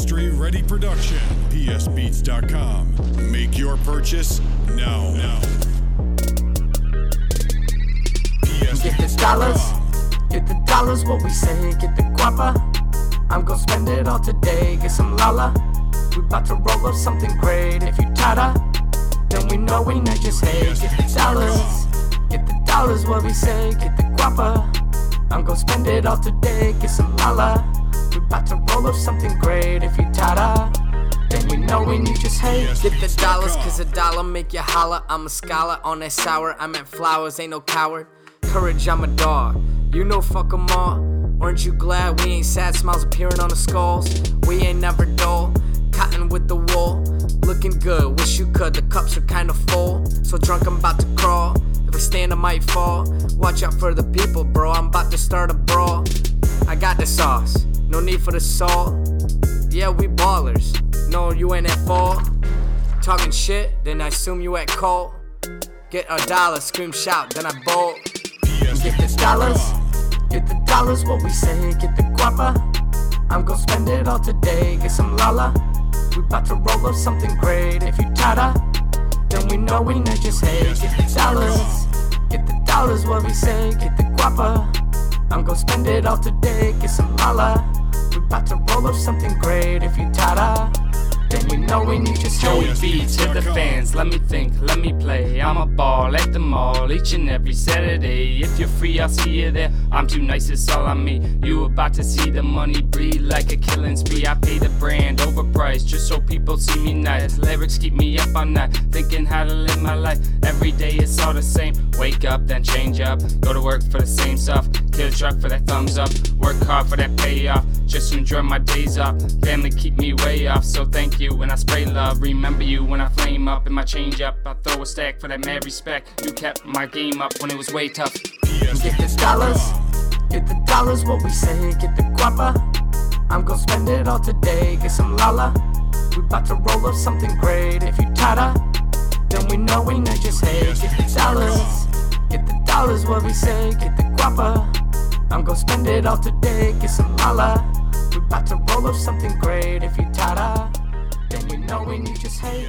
industry ready production. PSBeats.com. Make your purchase now. Now. Get the dollars, get the dollars, what we say, get the guapa. I'm gonna spend it all today, get some lala. We about to roll up something great. If you tada, then we know we not just hate. Get the dollars, get the dollars, what we say, get the guapa. I'm gonna spend it all today, get some lala. We about to up something great. If you tada, then we know when you just hate. Get the dollars, cause a dollar make you holler. I'm a scholar on that sour. I'm at flowers, ain't no coward. Courage, I'm a dog. You know, fuck 'em all. Aren't you glad we ain't sad? Smiles appearing on the skulls. We ain't never dull. Cotton with the wool. Looking good, wish you could. The cups are kinda full. So drunk, I'm about to crawl. If I stand, I might fall. Watch out for the people, bro. I'm about to start a brawl. I got the sauce, no need for the salt. Yeah, we ballers. No, you ain't at fault. Talking shit, then I assume you at cult. Get a dollar, scream, shout, then I bolt. Get the dollars, get the dollars, what we say, get the guapa. I'm gonna spend it all today, get some lala. We about to roll up something great. If you tada, then we know we not just hate. Get the dollars, get the dollars, what we say, get the guapa. I'm gonna spend it all today, get some lala. About to roll up something great. If you tada, then we know we need just Joey beats hit the fans, let me think, let me play. I'm a ball at the mall each and every Saturday. If you're free, I'll see you there. I'm too nice, it's all on me. You about to see the money breathe like a killing spree. I pay the brand overpriced just so people see me nice. Lyrics keep me up all night, thinking how to live my life. Every day it's all the same. Wake up, then change up. Go to work for the same stuff. Kill a truck for that thumbs up. Work hard for that payoff. Just enjoy my days off. Family keep me way off, so thank you. When I spray love, remember you when I flame up in my change up. I throw a stack for that mad respect. You kept my game up when it was way tough. Get the dollars, get the dollars, what we say, get the guapa. I'm gonna spend it all today, get some lala. We about to roll up something great. If you tada, then we know we not just hate. Get the dollars, get the dollars, what we say, get the guapa. I'm gonna spend it all today, get some lala. We about to roll up something great. If you tada, then we know we need just hate.